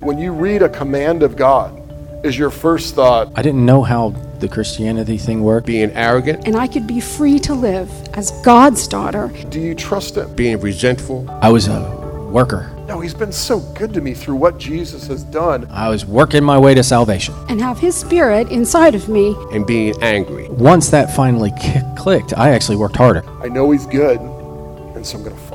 When you read a command of God, is your first thought, I didn't know how the Christianity thing worked. being arrogant, and I could be free to live as God's daughter. do you trust Him? being resentful, I was a worker. No, He's been so good to me through what Jesus has done. I was working my way to salvation. and have His Spirit inside of me. and being angry. Once that finally clicked, I actually worked harder. I know He's good, and so I'm going to follow.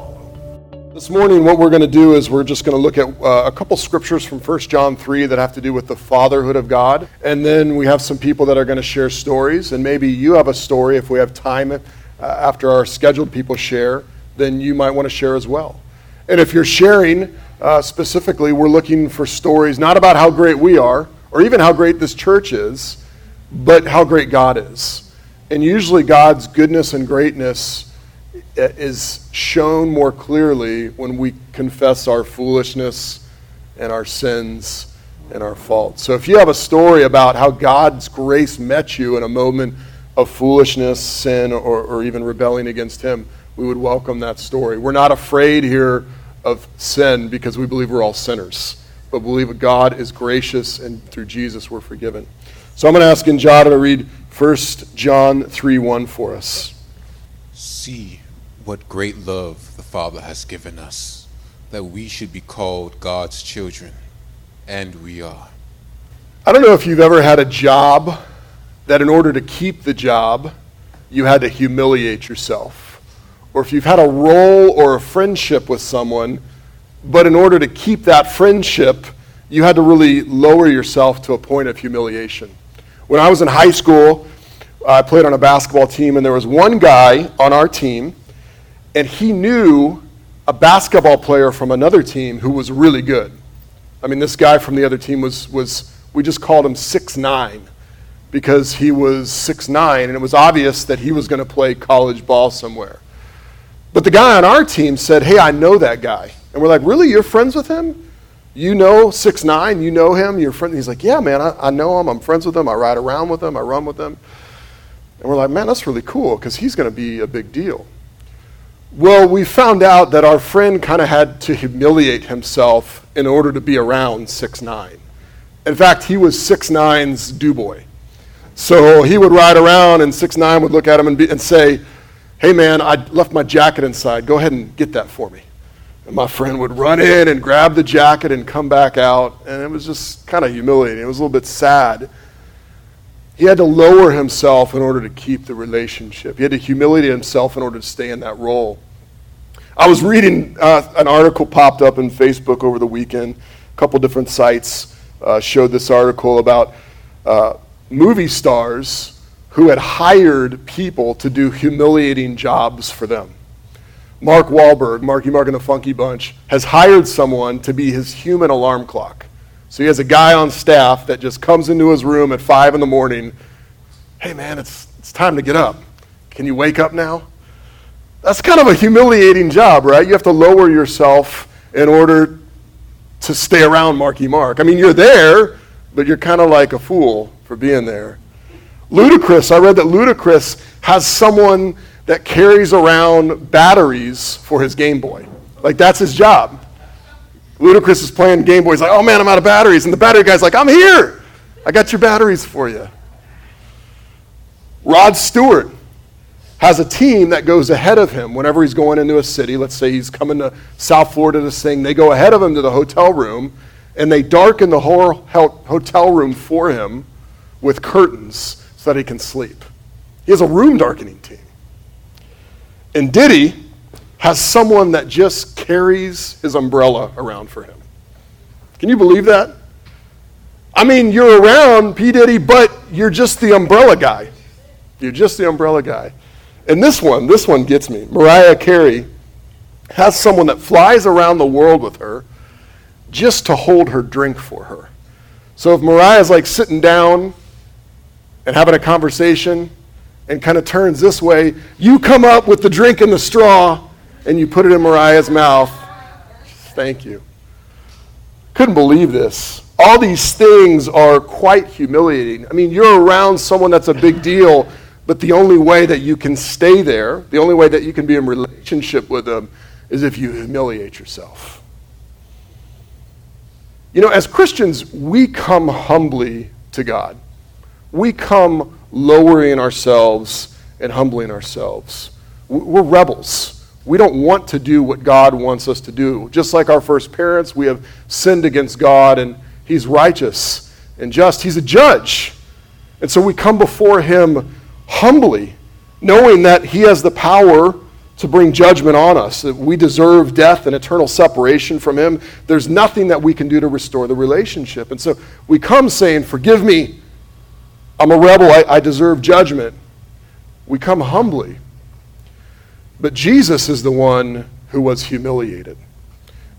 This morning, what we're going to do is we're just going to look at uh, a couple scriptures from 1 John 3 that have to do with the fatherhood of God. And then we have some people that are going to share stories. And maybe you have a story. If we have time uh, after our scheduled people share, then you might want to share as well. And if you're sharing, uh, specifically, we're looking for stories not about how great we are or even how great this church is, but how great God is. And usually, God's goodness and greatness Uh, is shown more clearly when we confess our foolishness and our sins and our faults. So if you have a story about how God's grace met you in a moment of foolishness, sin, or, or even rebelling against Him, we would welcome that story. We're not afraid here of sin because we believe we're all sinners, but believe God is gracious and through Jesus we're forgiven. So I'm going to ask Injada to read 1 John 3 1 for us. See what great love the Father has given us, that we should be called God's children, and we are. I don't know if you've ever had a job that, in order to keep the job, you had to humiliate yourself. Or if you've had a role or a friendship with someone, but in order to keep that friendship, you had to really lower yourself to a point of humiliation. When I was in high school, I played on a basketball team, and there was one guy on our team, and he knew a basketball player from another team who was really good. I mean, this guy from the other team was, was we just called him six nine because he was six nine, and it was obvious that he was going to play college ball somewhere. But the guy on our team said, Hey, I know that guy. And we're like, Really? You're friends with him? You know six nine, you know him, you're friend. He's like, Yeah, man, I, I know him, I'm friends with him, I ride around with him, I run with him. And we're like, Man, that's really cool because he's going to be a big deal. Well, we found out that our friend kind of had to humiliate himself in order to be around six nine. In fact, he was six nine's do boy. So he would ride around, and six nine would look at him and, be, and say, Hey, man, I left my jacket inside. Go ahead and get that for me. And my friend would run in and grab the jacket and come back out, and it was just kind of humiliating. It was a little bit sad. He had to lower himself in order to keep the relationship. He had to humiliate himself in order to stay in that role. I was reading uh, an article popped up in Facebook over the weekend. A couple different sites uh, showed this article about uh, movie stars who had hired people to do humiliating jobs for them. Mark Wahlberg, Marky Mark and the Funky Bunch, has hired someone to be his human alarm clock. So he has a guy on staff that just comes into his room at five in the morning. Hey man, it's, it's time to get up. Can you wake up now? That's kind of a humiliating job, right? You have to lower yourself in order to stay around Marky Mark. I mean, you're there, but you're kind of like a fool for being there. Ludacris, I read that Ludacris has someone that carries around batteries for his Game Boy. Like, that's his job. Ludacris is playing Game Boy. He's like, oh man, I'm out of batteries. And the battery guy's like, I'm here. I got your batteries for you. Rod Stewart has a team that goes ahead of him whenever he's going into a city. Let's say he's coming to South Florida to sing. They go ahead of him to the hotel room and they darken the whole hotel room for him with curtains so that he can sleep. He has a room darkening team. And Diddy has someone that just carries his umbrella around for him. Can you believe that? I mean, you're around P. Diddy, but you're just the umbrella guy. You're just the umbrella guy. And this one, this one gets me. Mariah Carey has someone that flies around the world with her just to hold her drink for her. So if Mariah's like sitting down and having a conversation and kind of turns this way, you come up with the drink and the straw and you put it in Mariah's mouth. Thank you. Couldn't believe this. All these things are quite humiliating. I mean, you're around someone that's a big deal, but the only way that you can stay there, the only way that you can be in relationship with them, is if you humiliate yourself. You know, as Christians, we come humbly to God. We come lowering ourselves and humbling ourselves. We're rebels. We don't want to do what God wants us to do. Just like our first parents, we have sinned against God, and He's righteous and just. He's a judge. And so we come before Him humbly, knowing that He has the power to bring judgment on us. That we deserve death and eternal separation from Him. There's nothing that we can do to restore the relationship. And so we come saying, Forgive me. I'm a rebel. I, I deserve judgment. We come humbly. But Jesus is the one who was humiliated.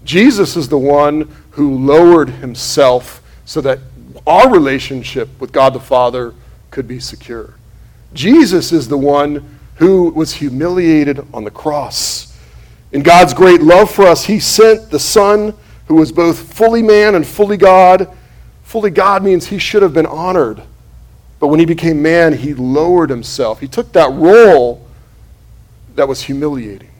Jesus is the one who lowered himself so that our relationship with God the Father could be secure. Jesus is the one who was humiliated on the cross. In God's great love for us, He sent the Son who was both fully man and fully God. Fully God means He should have been honored. But when He became man, He lowered Himself. He took that role that was humiliating.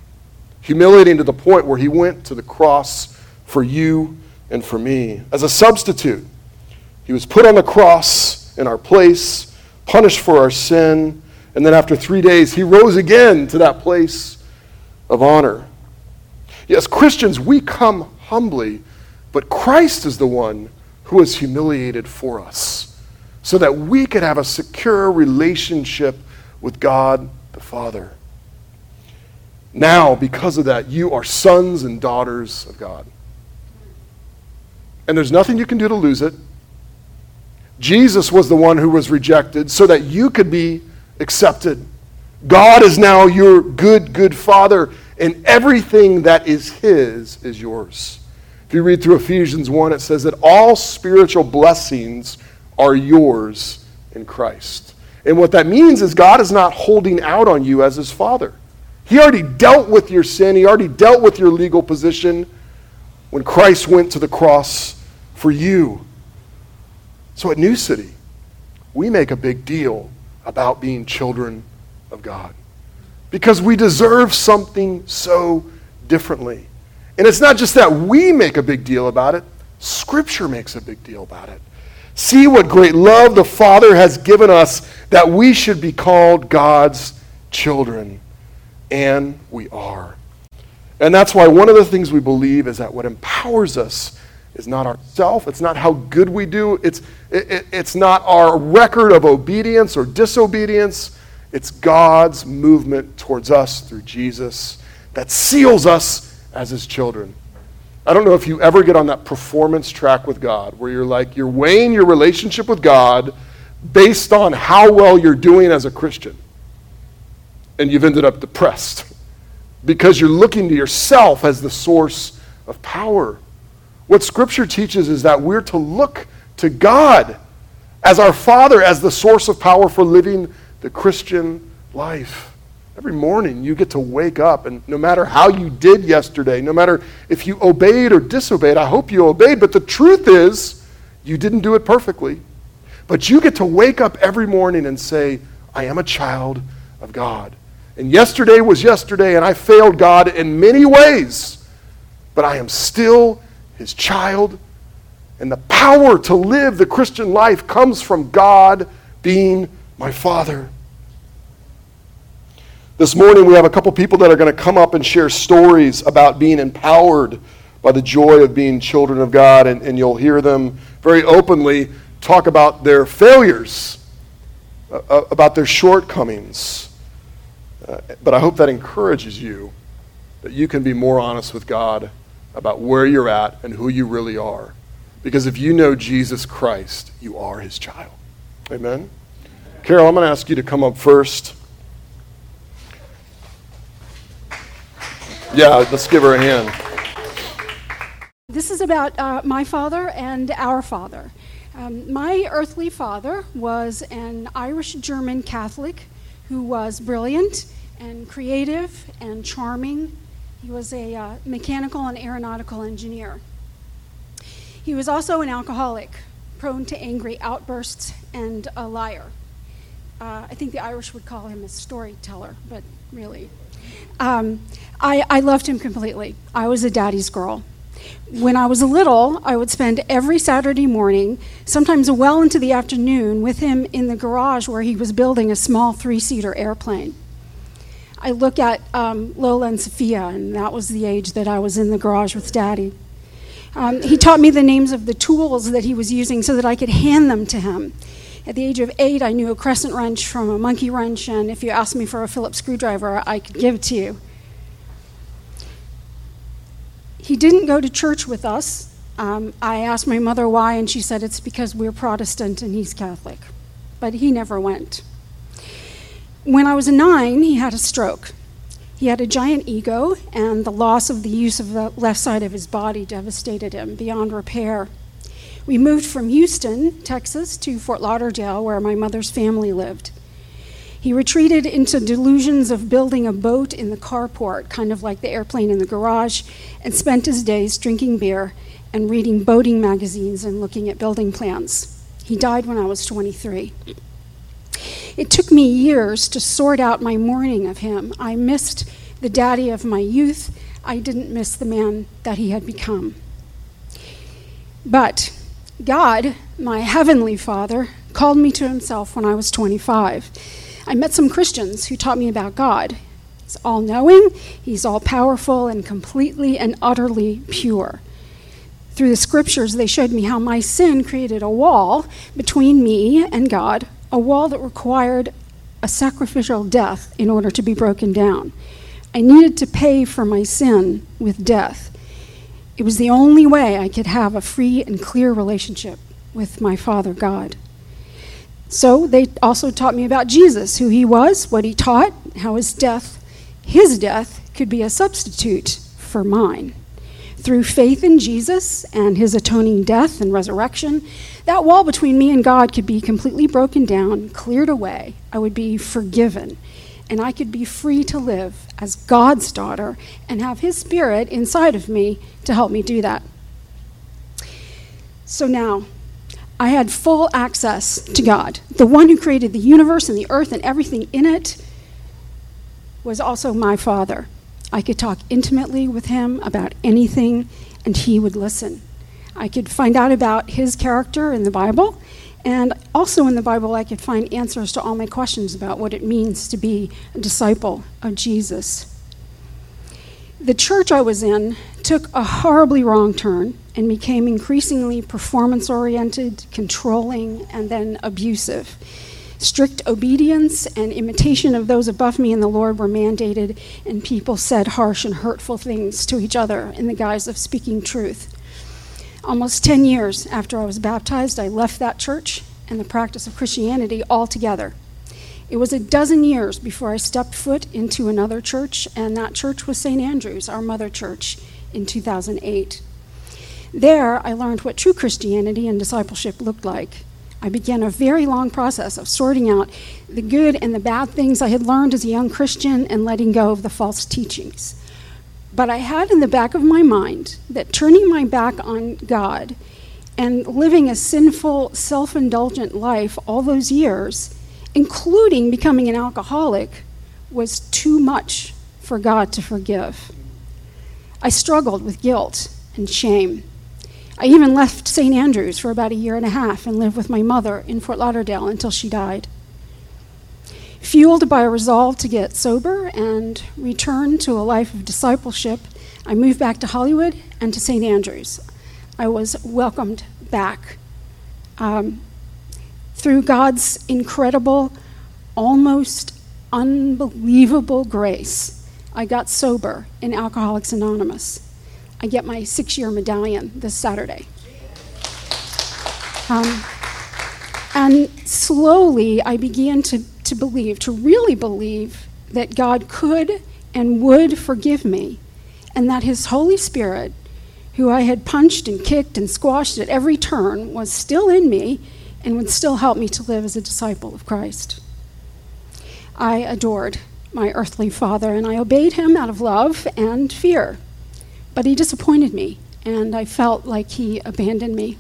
Humiliating to the point where He went to the cross for you and for me. As a substitute, He was put on the cross in our place, punished for our sin and then after three days, he rose again to that place of honor. Yes, Christians, we come humbly, but Christ is the one who was humiliated for us so that we could have a secure relationship with God the Father. Now, because of that, you are sons and daughters of God. And there's nothing you can do to lose it. Jesus was the one who was rejected so that you could be accepted. God is now your good, good Father, and everything that is His is yours. If you read through Ephesians 1, it says that all spiritual blessings are yours in Christ. And what that means is God is not holding out on you as His Father. He already dealt with your sin, He already dealt with your legal position when Christ went to the cross for you. So at New City, we make a big deal about being children of God. Because we deserve something so differently. And it's not just that we make a big deal about it, Scripture makes a big deal about it. See what great love the Father has given us that we should be called God's children. And we are. And that's why one of the things we believe is that what empowers us is not ourself. It's not how good we do. It's, it, it's not our record of obedience or disobedience. It's God's movement towards us through Jesus that seals us as his children. I don't know if you ever get on that performance track with God where you're like, you're weighing your relationship with God based on how well you're doing as a Christian. And you've ended up depressed because you're looking to yourself as the source of power. What Scripture teaches is that we're to look to God as our Father, as the source of power for living the Christian life. Every morning you get to wake up, and no matter how you did yesterday, no matter if you obeyed or disobeyed, I hope you obeyed, but the truth is you didn't do it perfectly. But you get to wake up every morning and say, I am a child of God. And yesterday was yesterday, and I failed God in many ways, but I am still his child. And the power to live the Christian life comes from God being my Father. This morning, we have a couple people that are going to come up and share stories about being empowered by the joy of being children of God, and, and you'll hear them very openly talk about their failures, uh, uh about their shortcomings. Uh, but I hope that encourages you that you can be more honest with God about where you're at and who you really are. Because if you know Jesus Christ, you are his child. Amen? Carol, I'm going to ask you to come up first. Yeah, let's give her a hand. This is about uh, my father and our father. Um, my earthly father was an Irish German Catholic who was brilliant and creative and charming he was a uh, mechanical and aeronautical engineer. He was also an alcoholic, prone to angry outbursts, and a liar. Uh, I think the Irish would call him a storyteller, but really. Um, I, I loved him completely. I was a daddy's girl. When I was little, I would spend every Saturday morning, sometimes well into the afternoon, with him in the garage where he was building a small three seater airplane. I look at um, Lola and Sophia, and that was the age that I was in the garage with Daddy. Um, he taught me the names of the tools that he was using so that I could hand them to him. At the age of eight, I knew a crescent wrench from a monkey wrench, and if you asked me for a Phillips screwdriver, I could give it to you. He didn't go to church with us. Um, I asked my mother why, and she said it's because we're Protestant and he's Catholic. But he never went. When I was nine, he had a stroke. He had a giant ego, and the loss of the use of the left side of his body devastated him beyond repair. We moved from Houston, Texas, to Fort Lauderdale, where my mother's family lived. He retreated into delusions of building a boat in the carport, kind of like the airplane in the garage, and spent his days drinking beer and reading boating magazines and looking at building plans. He died when I was 23. It took me years to sort out my mourning of him. I missed the daddy of my youth. I didn't miss the man that he had become. But God, my heavenly Father, called me to himself when I was 25. I met some Christians who taught me about God. He's all knowing, he's all powerful, and completely and utterly pure. Through the scriptures, they showed me how my sin created a wall between me and God, a wall that required a sacrificial death in order to be broken down. I needed to pay for my sin with death. It was the only way I could have a free and clear relationship with my Father God. So they also taught me about Jesus, who he was, what he taught, how his death, his death, could be a substitute for mine. Through faith in Jesus and his atoning death and resurrection, that wall between me and God could be completely broken down, cleared away. I would be forgiven and I could be free to live as God's daughter and have His Spirit inside of me to help me do that. So now, I had full access to God. The one who created the universe and the earth and everything in it was also my Father. I could talk intimately with Him about anything, and He would listen. I could find out about His character in the Bible and also in the Bible, I could find answers to all my questions about what it means to be a disciple of Jesus. The church I was in took a horribly wrong turn and became increasingly performance oriented, controlling, and then abusive. Strict obedience and imitation of those above me in the Lord were mandated, and people said harsh and hurtful things to each other in the guise of speaking truth. Almost 10 years after I was baptized, I left that church and the practice of Christianity altogether. It was a dozen years before I stepped foot into another church, and that church was St. Andrew's, our mother church, in 2008. There, I learned what true Christianity and discipleship looked like. I began a very long process of sorting out the good and the bad things I had learned as a young Christian and letting go of the false teachings. But I had in the back of my mind that turning my back on God and living a sinful, self indulgent life all those years, including becoming an alcoholic, was too much for God to forgive. I struggled with guilt and shame. I even left St. Andrews for about a year and a half and lived with my mother in Fort Lauderdale until she died. Fueled by a resolve to get sober and return to a life of discipleship, I moved back to Hollywood and to St. Andrews. I was welcomed back. Um, through God's incredible, almost unbelievable grace, I got sober in Alcoholics Anonymous. I get my six year medallion this Saturday. Um, and slowly I began to to believe, to really believe that God could and would forgive me, and that His Holy Spirit, who I had punched and kicked and squashed at every turn, was still in me and would still help me to live as a disciple of Christ. I adored my earthly father, and I obeyed him out of love and fear. But he disappointed me, and I felt like he abandoned me.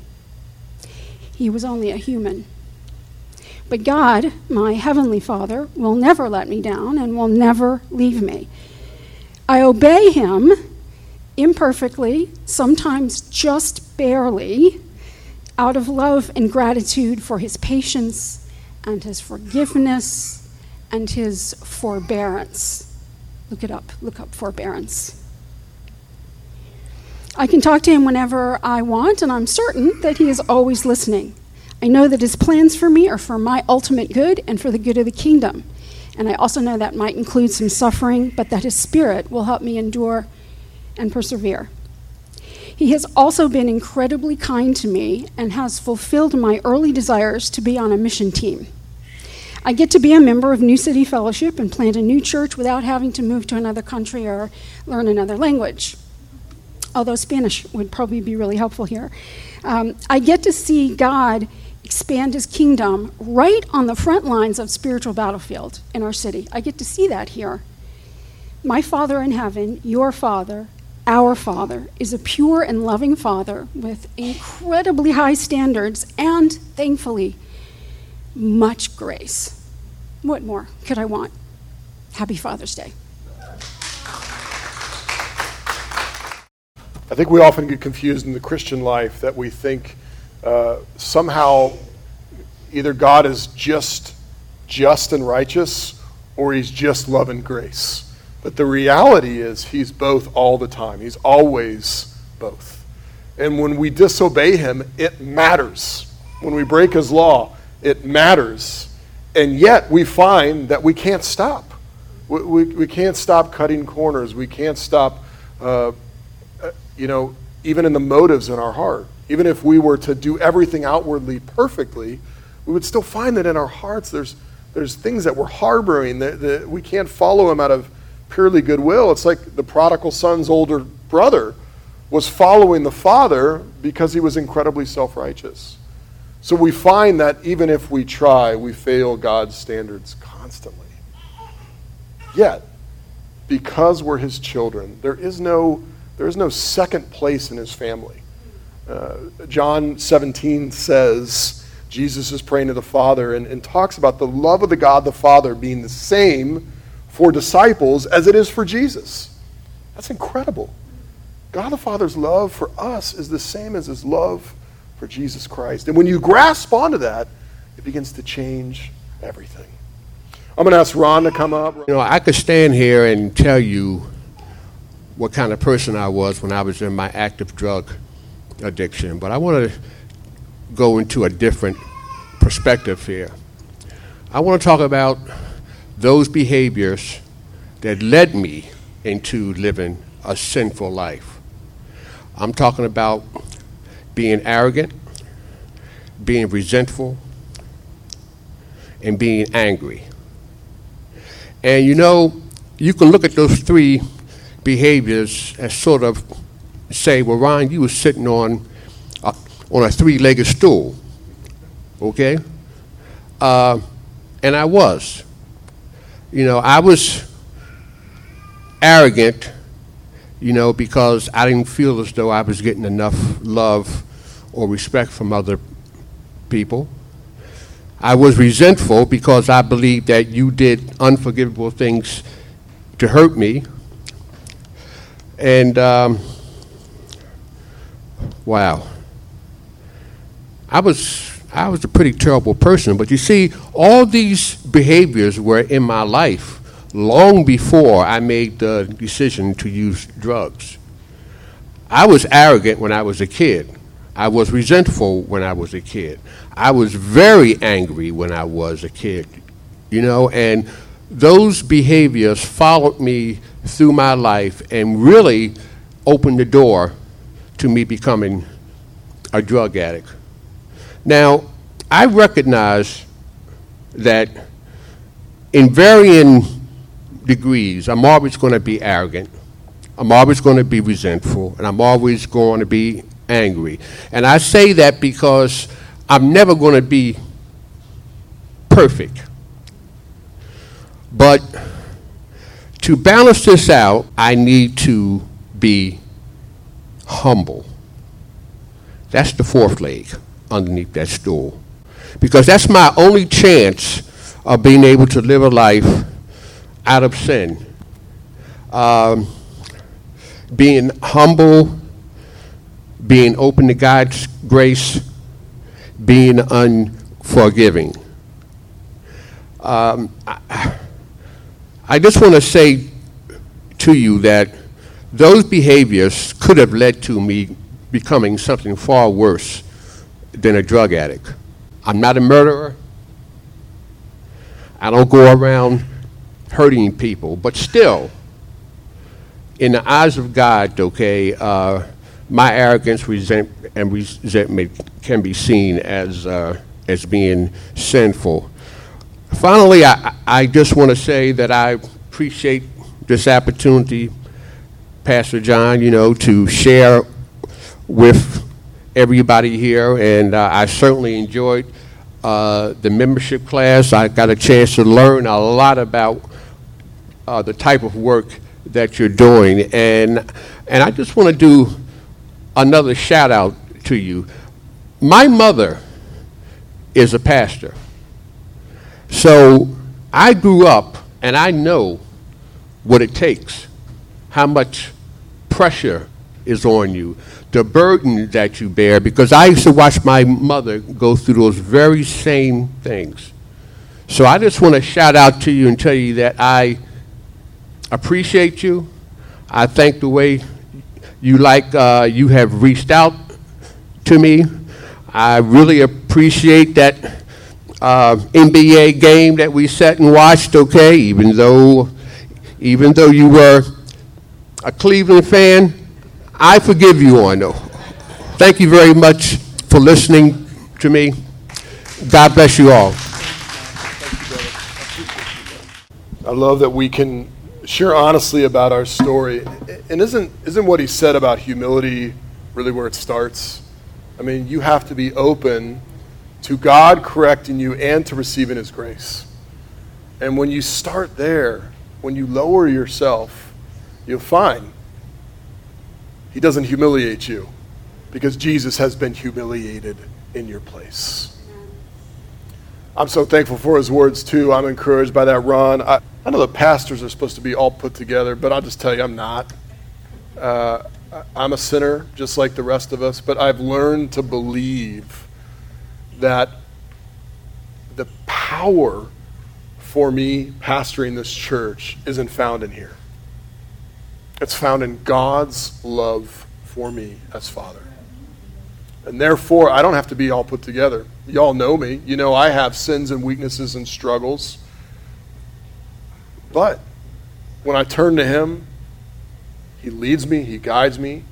He was only a human. But God, my Heavenly Father, will never let me down and will never leave me. I obey Him imperfectly, sometimes just barely, out of love and gratitude for his patience and his forgiveness and his forbearance. Look it up. Look up forbearance. I can talk to him whenever I want, and I'm certain that he is always listening. I know that his plans for me are for my ultimate good and for the good of the kingdom. And I also know that might include some suffering, but that his spirit will help me endure and persevere. He has also been incredibly kind to me and has fulfilled my early desires to be on a mission team. I get to be a member of New City Fellowship and plant a new church without having to move to another country or learn another language, although Spanish would probably be really helpful here. Um, I get to see God expand his kingdom right on the front lines of spiritual battlefield in our city. I get to see that here. My Father in heaven, your Father, our Father, is a pure and loving Father with incredibly high standards and, thankfully, much grace. What more could I want? Happy Father's Day. I think we often get confused in the Christian life that we think uh, somehow either God is just just and righteous or he's just love and grace. But the reality is he's both all the time. He's always both. And when we disobey him, it matters. When we break his law, it matters. And yet we find that we can't stop. We, we, we can't stop cutting corners. We can't stop, uh, you know, even in the motives in our heart. Even if we were to do everything outwardly perfectly, we would still find that in our hearts there's, there's things that we're harboring that, that we can't follow him out of purely goodwill. It's like the prodigal son's older brother was following the father because he was incredibly self righteous. So we find that even if we try, we fail God's standards constantly. Yet, because we're his children, there is no, there is no second place in his family. Uh, John 17 says, Jesus is praying to the Father and, and talks about the love of the God the Father being the same for disciples as it is for Jesus. That's incredible. God the Father's love for us is the same as his love for Jesus Christ. And when you grasp onto that, it begins to change everything. I'm going to ask Ron to come up. You know, I could stand here and tell you what kind of person I was when I was in my active drug addiction, but I want to go into a different perspective here. I want to talk about those behaviors that led me into living a sinful life. I'm talking about being arrogant, being resentful, and being angry. And you know, you can look at those three behaviors as sort of say, well, Ryan, you were sitting on a, on a three-legged stool, okay? Uh, and I was. You know, I was arrogant, you know, because I didn't feel as though I was getting enough love or respect from other people. I was resentful because I believed that you did unforgivable things to hurt me. And, um, wow. I was I was a pretty terrible person, but you see, all these behaviors were in my life long before I made the decision to use drugs. I was arrogant when I was a kid. I was resentful when I was a kid. I was very angry when I was a kid, you know, and those behaviors followed me through my life and really opened the door to me becoming a drug addict. Now, I recognize that in varying degrees, I'm always going to be arrogant, I'm always going to be resentful, and I'm always going to be angry. And I say that because I'm never going to be perfect. But to balance this out, I need to be humble. That's the fourth leg underneath that stool. Because that's my only chance of being able to live a life out of sin. Um, being humble, being open to God's grace, being unforgiving. Um, I, I just want to say to you that those behaviors could have led to me becoming something far worse than a drug addict. I'm not a murderer. I don't go around hurting people, but still, in the eyes of God, okay, uh, my arrogance resent, and resentment can be seen as, uh, as being sinful. Finally, I, I just want to say that I appreciate this opportunity, Pastor John, you know, to share with everybody here, and uh, I certainly enjoyed uh, the membership class. I got a chance to learn a lot about uh, the type of work that you're doing, and and I just want to do another shout out to you. My mother is a pastor, so I grew up and I know what it takes, how much pressure is on you, the burden that you bear, because I used to watch my mother go through those very same things. So I just want to shout out to you and tell you that I appreciate you. I thank the way you like uh, you have reached out to me. I really appreciate that uh, NBA game that we sat and watched. Okay, even though even though you were a Cleveland fan, I forgive you though. Thank you very much for listening to me. God bless you all. I love that we can share honestly about our story. And isn't, isn't what he said about humility really where it starts? I mean, you have to be open to God correcting you and to receiving his grace. And when you start there, when you lower yourself, you'll find he doesn't humiliate you because Jesus has been humiliated in your place. I'm so thankful for his words too. I'm encouraged by that, Ron. I, I know the pastors are supposed to be all put together, but I'll just tell you, I'm not. Uh, I'm a sinner just like the rest of us, but I've learned to believe that the power for me pastoring this church isn't found in here. It's found in God's love for me as Father. And therefore, I don't have to be all put together. Y'all know me. You know I have sins and weaknesses and struggles. But when I turn to Him, He leads me, He guides me,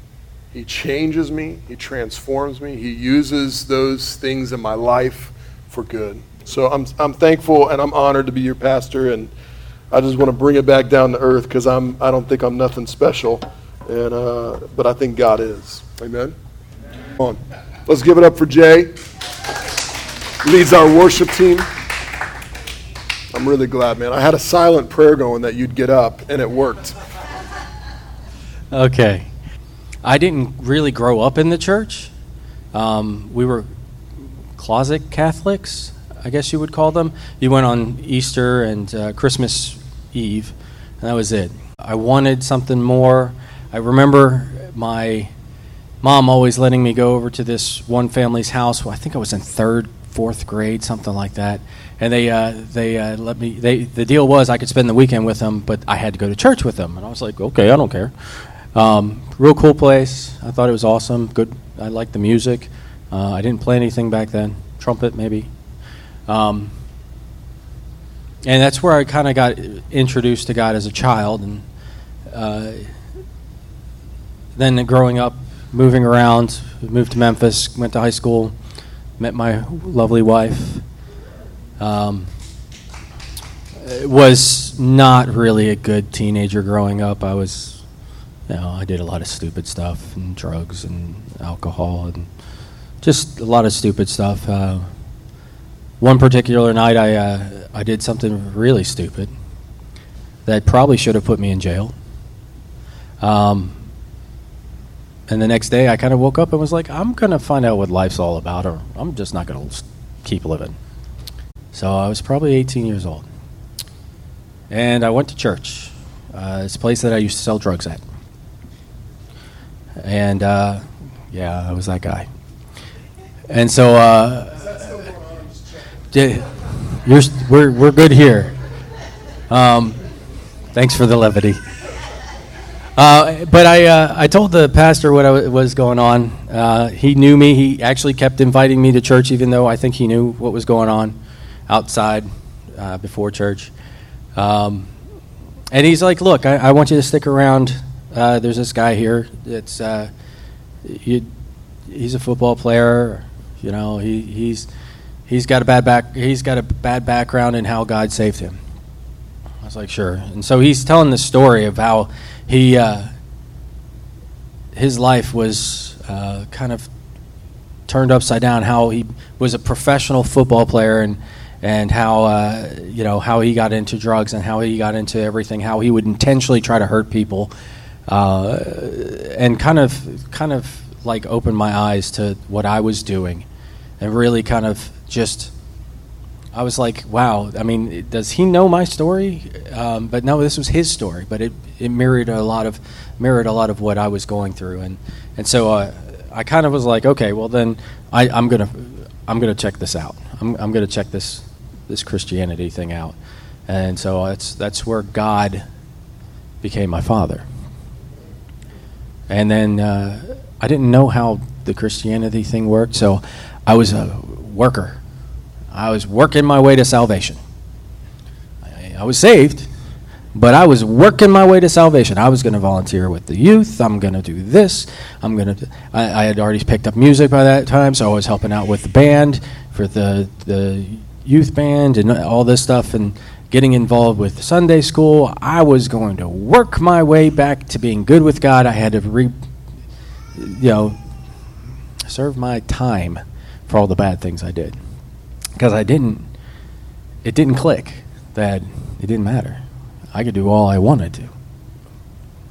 He changes me, He transforms me, He uses those things in my life for good. So I'm, I'm thankful and I'm honored to be your pastor, and I just want to bring it back down to earth because I'm I don't think I'm nothing special, and uh, but I think God is. Amen. Come on, let's give it up for Jay. Leads our worship team. I'm really glad, man. I had a silent prayer going that you'd get up, and it worked. Okay. I didn't really grow up in the church. Um, we were closet Catholics, I guess you would call them. You went on Easter and uh, Christmas Eve, and that was it. I wanted something more. I remember my mom always letting me go over to this one family's house. I think I was in third, fourth grade, something like that. And they uh, they uh, let me. They the deal was I could spend the weekend with them, but I had to go to church with them. And I was like, okay, I don't care. Um, real cool place. I thought it was awesome. Good. I liked the music. Uh, I didn't play anything back then. Trumpet, maybe. Um, and that's where I kind of got introduced to God as a child, and uh, then growing up, moving around, moved to Memphis, went to high school, met my lovely wife. Um, was not really a good teenager growing up. I was, know, I did a lot of stupid stuff and drugs and alcohol and just a lot of stupid stuff. Uh, one particular night, I uh, I did something really stupid that probably should have put me in jail. Um, and the next day, I kind of woke up and was like, I'm to find out what life's all about, or I'm just not to keep living. So I was probably 18 years old. And I went to church. Uh, it's a place that I used to sell drugs at. And uh, yeah, I was that guy. And so, uh, we're we're good here. Um, thanks for the levity. Uh, but I, uh, I told the pastor what w- was going on. Uh, he knew me. He actually kept inviting me to church, even though I think he knew what was going on outside uh, before church. Um, and he's like, "Look, I, I want you to stick around. Uh, there's this guy here. It's uh, you, he's a football player. You know, he, he's he's got a bad back. He's got a bad background in how God saved him." I was like, "Sure." And so he's telling the story of how he uh, his life was uh, kind of turned upside down. How he was a professional football player and and how uh, you know how he got into drugs and how he got into everything. How he would intentionally try to hurt people, uh, and kind of kind of like opened my eyes to what I was doing, and really kind of just. I was like, wow. I mean, does he know my story? Um, but no, this was his story. But it, it mirrored a lot of mirrored a lot of what I was going through, and and so uh, I kind of was like, okay, well then I, I'm gonna I'm gonna check this out. I'm I'm gonna check this this Christianity thing out, and so that's that's where God became my father. And then uh, I didn't know how the Christianity thing worked, so I was a worker. I was working my way to salvation. I, I was saved, but I was working my way to salvation. I was going to volunteer with the youth. I'm going to do this. I'm going to. I, I had already picked up music by that time, so I was helping out with the band for the the youth band and all this stuff, and getting involved with Sunday school. I was going to work my way back to being good with God. I had to re, you know, serve my time for all the bad things I did because I didn't. It didn't click that it didn't matter. I could do all I wanted to,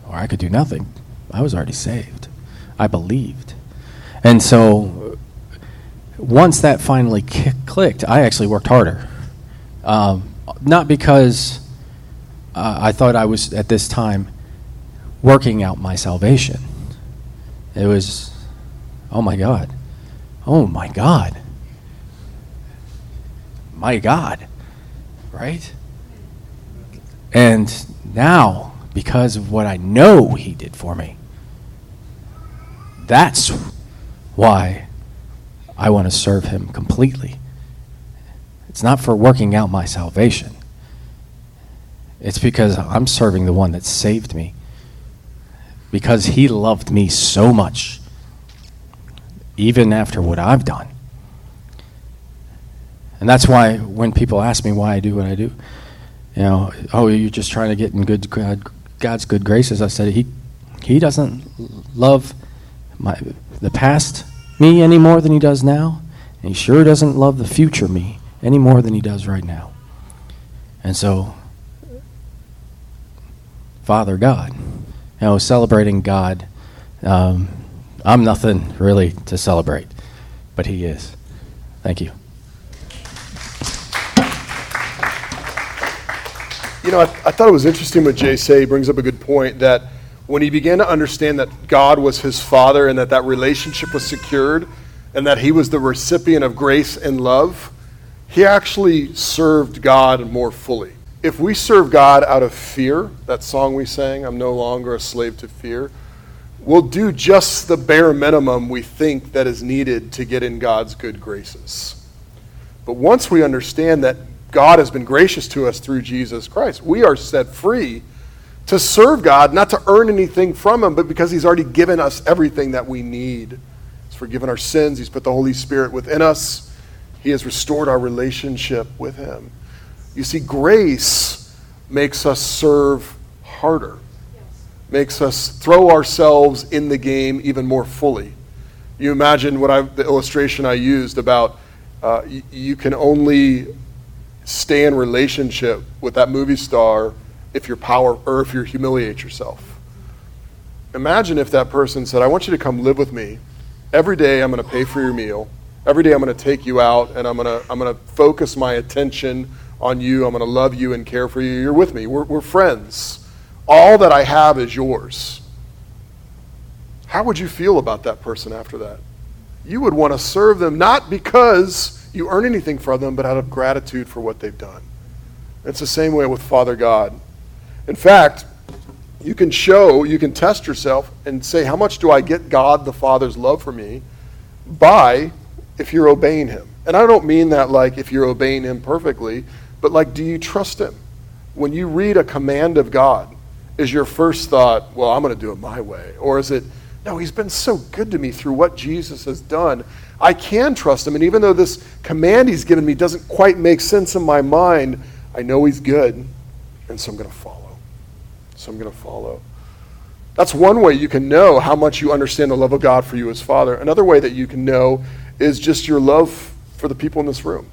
or I could do nothing. I was already saved. I believed, and so once that finally clicked, I actually worked harder. Um, not because uh, I thought I was at this time working out my salvation. It was, oh my God, oh my God, my God, right? And now, because of what I know He did for me, that's why I want to serve Him completely. It's not for working out my salvation. It's because I'm serving the one that saved me. Because he loved me so much, even after what I've done. And that's why when people ask me why I do what I do, you know, oh, you're just trying to get in good God, God's good graces. I said he he doesn't love my the past me any more than he does now, and he sure doesn't love the future me any more than he does right now. And so, Father God, you know, celebrating God, um, I'm nothing really to celebrate, but he is. Thank you. You know, I, I thought it was interesting what Jay said. He brings up a good point that when he began to understand that God was his father and that that relationship was secured and that he was the recipient of grace and love, he actually served God more fully. If we serve God out of fear, that song we sang, I'm no longer a slave to fear, we'll do just the bare minimum we think that is needed to get in God's good graces. But once we understand that God has been gracious to us through Jesus Christ, we are set free to serve God, not to earn anything from Him, but because He's already given us everything that we need. He's forgiven our sins, He's put the Holy Spirit within us. He has restored our relationship with Him. You see, grace makes us serve harder, makes us throw ourselves in the game even more fully. You imagine what I, the illustration I used about uh, y- you can only stay in relationship with that movie star if you're power or if you humiliate yourself. Imagine if that person said, I want you to come live with me. Every day I'm going to pay for your meal. Every day I'm going to take you out and I'm going to, I'm going to focus my attention on you. I'm going to love you and care for you. You're with me. We're, we're friends. All that I have is yours. how would you feel about that person after that? You would want to serve them not because you earn anything from them, but out of gratitude for what they've done. It's the same way with Father God. In fact, you can show, you can test yourself and say, how much do I get God the Father's love for me by if you're obeying Him? And I don't mean that like if you're obeying Him perfectly, but like, do you trust Him? When you read a command of God, is your first thought, well, I'm going to do it my way? Or is it, no, He's been so good to me through what Jesus has done. I can trust Him. And even though this command He's given me doesn't quite make sense in my mind, I know He's good, and so I'm going to follow so I'm going to follow. That's one way you can know how much you understand the love of God for you as Father. Another way that you can know is just your love for the people in this room.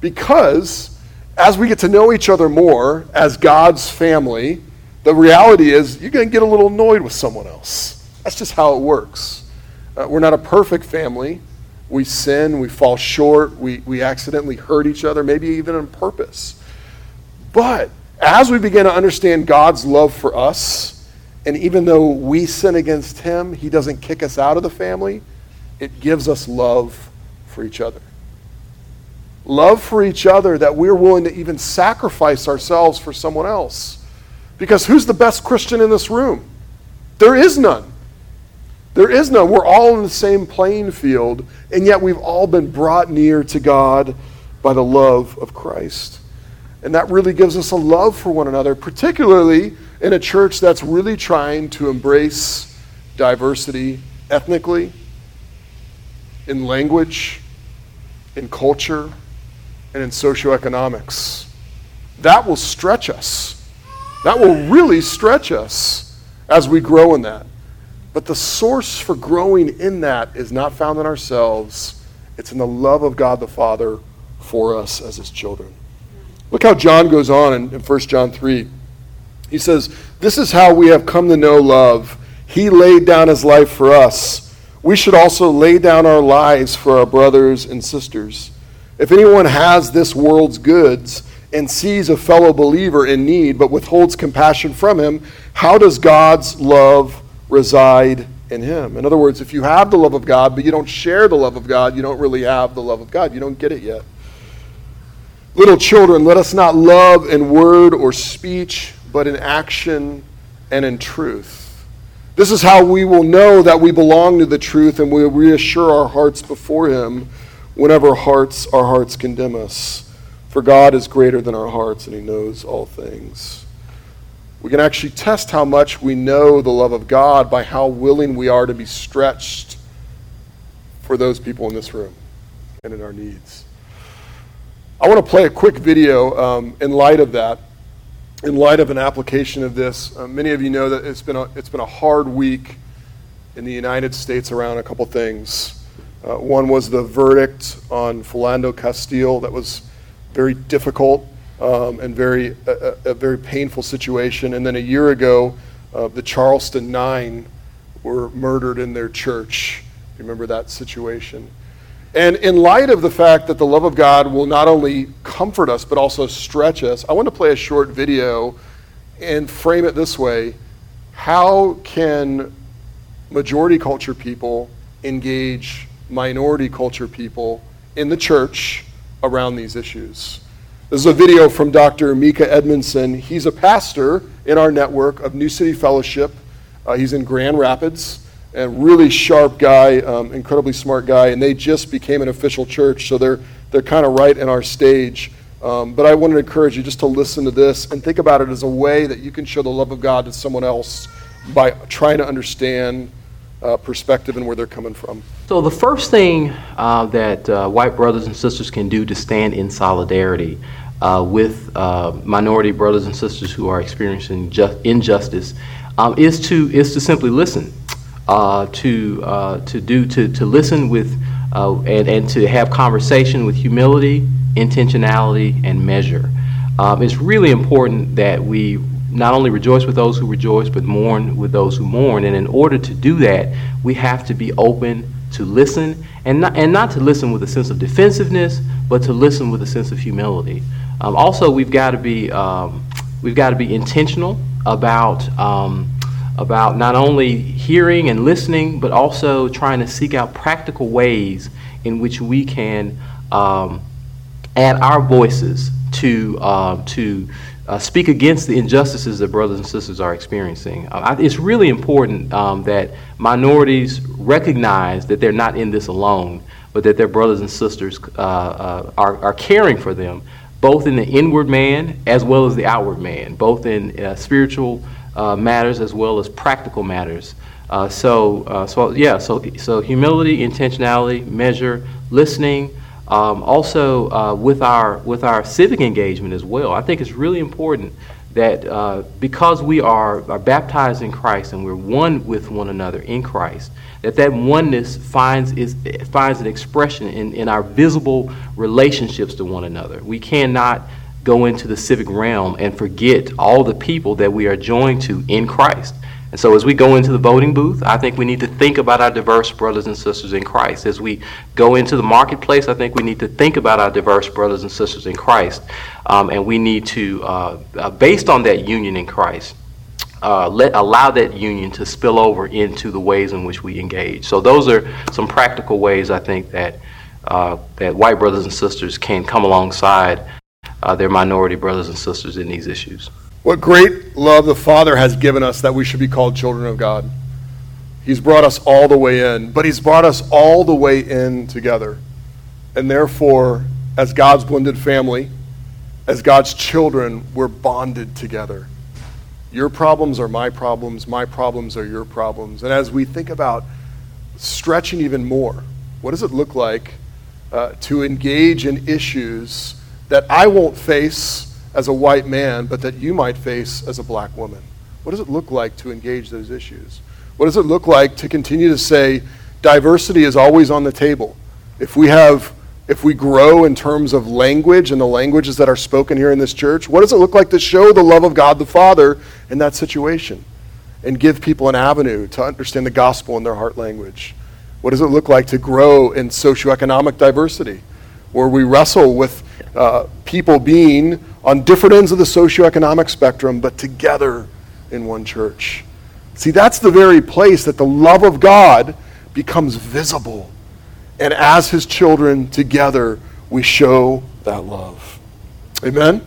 Because as we get to know each other more as God's family, the reality is you're going to get a little annoyed with someone else. That's just how it works. Uh, we're not a perfect family. We sin, we fall short, we, we accidentally hurt each other, maybe even on purpose. But as we begin to understand God's love for us, and even though we sin against Him, He doesn't kick us out of the family, it gives us love for each other. Love for each other that we're willing to even sacrifice ourselves for someone else. Because who's the best Christian in this room? There is none. There is none. We're all in the same playing field, and yet we've all been brought near to God by the love of Christ. And that really gives us a love for one another, particularly in a church that's really trying to embrace diversity ethnically, in language, in culture, and in socioeconomics. That will stretch us. That will really stretch us as we grow in that. But the source for growing in that is not found in ourselves, it's in the love of God the Father for us as his children. Look how John goes on in, in 1 John 3. He says, This is how we have come to know love. He laid down his life for us. We should also lay down our lives for our brothers and sisters. If anyone has this world's goods and sees a fellow believer in need but withholds compassion from him, how does God's love reside in him? In other words, if you have the love of God but you don't share the love of God, you don't really have the love of God. You don't get it yet. Little children, let us not love in word or speech, but in action and in truth. This is how we will know that we belong to the truth and we reassure our hearts before Him whenever hearts, our hearts condemn us. For God is greater than our hearts and He knows all things. We can actually test how much we know the love of God by how willing we are to be stretched for those people in this room and in our needs. I want to play a quick video um, in light of that, in light of an application of this. Uh, many of you know that it's been, a, it's been a hard week in the United States around a couple things. Uh, one was the verdict on Philando Castile that was very difficult um, and very, a, a, very painful situation. And then a year ago, uh, the Charleston Nine were murdered in their church. Remember that situation? And in light of the fact that the love of God will not only comfort us, but also stretch us, I want to play a short video and frame it this way How can majority culture people engage minority culture people in the church around these issues? This is a video from Dr. Mika Edmondson. He's a pastor in our network of New City Fellowship. Uh, he's in Grand Rapids and really sharp guy, um, incredibly smart guy, and they just became an official church, so they're they're kind of right in our stage. Um, but I wanted to encourage you just to listen to this and think about it as a way that you can show the love of God to someone else by trying to understand uh, perspective and where they're coming from. So the first thing uh, that uh, white brothers and sisters can do to stand in solidarity uh, with uh, minority brothers and sisters who are experiencing ju- injustice um, is to is to simply listen uh, to, uh, to do, to, to listen with, uh, and, and to have conversation with humility, intentionality, and measure. Um, it's really important that we not only rejoice with those who rejoice, but mourn with those who mourn. And in order to do that, we have to be open to listen, and not, and not to listen with a sense of defensiveness, but to listen with a sense of humility. Um, also, we've got to be um, we've got to be intentional about um, about not only hearing and listening, but also trying to seek out practical ways in which we can um, add our voices to uh, to uh, speak against the injustices that brothers and sisters are experiencing. Uh, it's really important um, that minorities recognize that they're not in this alone, but that their brothers and sisters uh, uh, are, are caring for them, both in the inward man as well as the outward man, both in uh, spiritual uh, matters as well as practical matters. Uh, so, uh, so yeah, so so humility, intentionality, measure, listening. Um, also, uh, with our with our civic engagement as well, I think it's really important that uh, because we are, are baptized in Christ and we're one with one another in Christ, that that oneness finds is finds an expression in, in our visible relationships to one another. We cannot go into the civic realm and forget all the people that we are joined to in Christ. And so, as we go into the voting booth, I think we need to think about our diverse brothers and sisters in Christ. As we go into the marketplace, I think we need to think about our diverse brothers and sisters in Christ. Um, and we need to, uh, uh, based on that union in Christ, uh, let allow that union to spill over into the ways in which we engage. So, those are some practical ways I think that uh, that white brothers and sisters can come alongside uh, their minority brothers and sisters in these issues. What great love the Father has given us that we should be called children of God. He's brought us all the way in, but He's brought us all the way in together. And therefore, as God's blended family, as God's children, we're bonded together. Your problems are my problems, my problems are your problems. And as we think about stretching even more, what does it look like uh, to engage in issues that I won't face as a white man, but that you might face as a black woman? What does it look like to engage those issues? What does it look like to continue to say diversity is always on the table? If we have if we grow in terms of language and the languages that are spoken here in this church, what does it look like to show the love of God the Father in that situation and give people an avenue to understand the gospel in their heart language? What does it look like to grow in socioeconomic diversity, where we wrestle with uh, people being on different ends of the socioeconomic spectrum, but together in one church? See, that's the very place that the love of God becomes visible. And as his children together, we show that love. Amen?